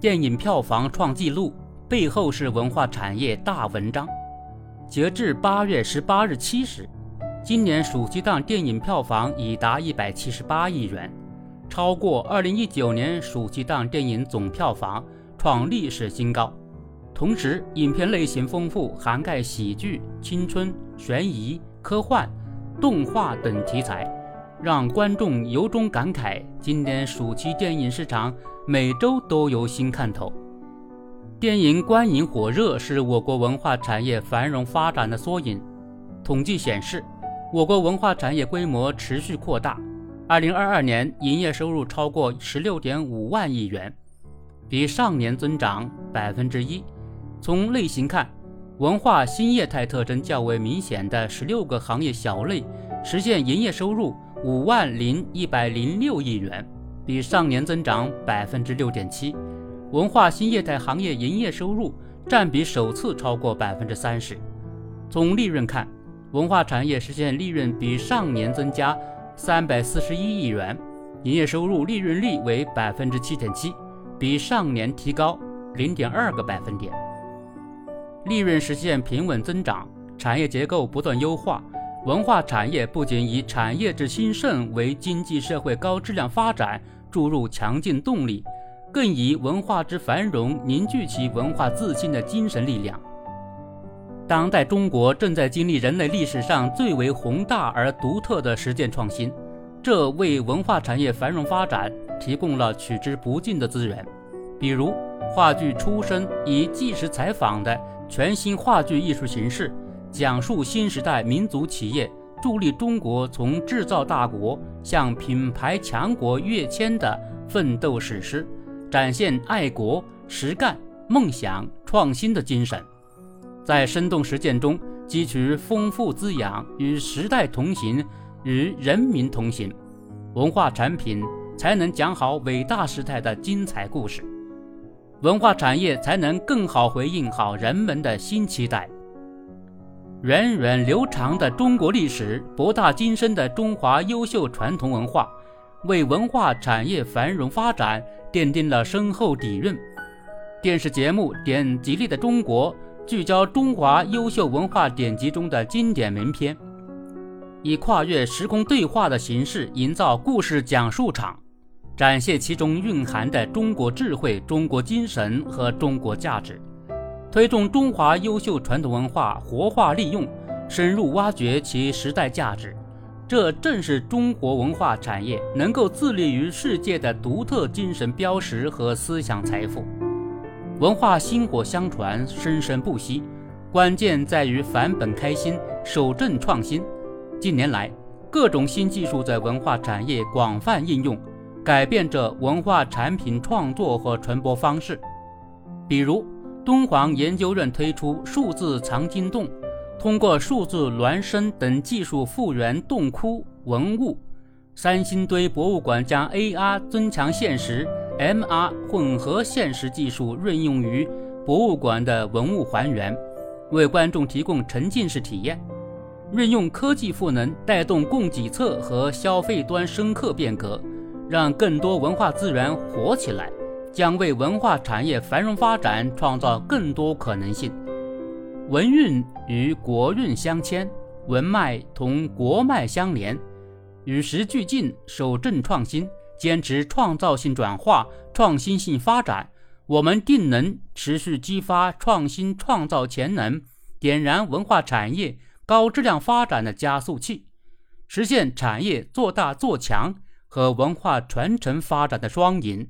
电影票房创纪录，背后是文化产业大文章。截至八月十八日七时，今年暑期档电影票房已达一百七十八亿元，超过二零一九年暑期档电影总票房，创历史新高。同时，影片类型丰富，涵盖喜剧、青春、悬疑、科幻、动画等题材，让观众由衷感慨：今年暑期电影市场每周都有新看头。电影观影火热是我国文化产业繁荣发展的缩影。统计显示，我国文化产业规模持续扩大。二零二二年营业收入超过十六点五万亿元，比上年增长百分之一。从类型看，文化新业态特征较为明显的十六个行业小类实现营业收入五万零一百零六亿元，比上年增长百分之六点七。文化新业态行业营业收入占比首次超过百分之三十。从利润看，文化产业实现利润比上年增加三百四十一亿元，营业收入利润率为百分之七点七，比上年提高零点二个百分点。利润实现平稳增长，产业结构不断优化。文化产业不仅以产业之兴盛为经济社会高质量发展注入强劲动力，更以文化之繁荣凝聚起文化自信的精神力量。当代中国正在经历人类历史上最为宏大而独特的实践创新，这为文化产业繁荣发展提供了取之不尽的资源。比如，话剧出身以纪实采访的。全新话剧艺术形式，讲述新时代民族企业助力中国从制造大国向品牌强国跃迁的奋斗史诗，展现爱国、实干、梦想、创新的精神，在生动实践中汲取丰富滋养，与时代同行，与人民同行，文化产品才能讲好伟大时代的精彩故事。文化产业才能更好回应好人们的新期待。源远流长的中国历史，博大精深的中华优秀传统文化，为文化产业繁荣发展奠定了深厚底蕴。电视节目《点吉利的中国》聚焦中华优秀文化典籍中的经典名篇，以跨越时空对话的形式营造故事讲述场。展现其中蕴含的中国智慧、中国精神和中国价值，推动中华优秀传统文化活化利用，深入挖掘其时代价值。这正是中国文化产业能够自立于世界的独特精神标识和思想财富。文化薪火相传，生生不息，关键在于返本开新、守正创新。近年来，各种新技术在文化产业广泛应用。改变着文化产品创作和传播方式，比如敦煌研究院推出数字藏经洞，通过数字孪生等技术复原洞窟文物；三星堆博物馆将 AR 增强现实、MR 混合现实技术运用于博物馆的文物还原，为观众提供沉浸式体验。运用科技赋能，带动供给侧和消费端深刻变革。让更多文化资源活起来，将为文化产业繁荣发展创造更多可能性。文运与国运相牵，文脉同国脉相连，与时俱进，守正创新，坚持创造性转化、创新性发展，我们定能持续激发创新创造潜能，点燃文化产业高质量发展的加速器，实现产业做大做强。和文化传承发展的双赢。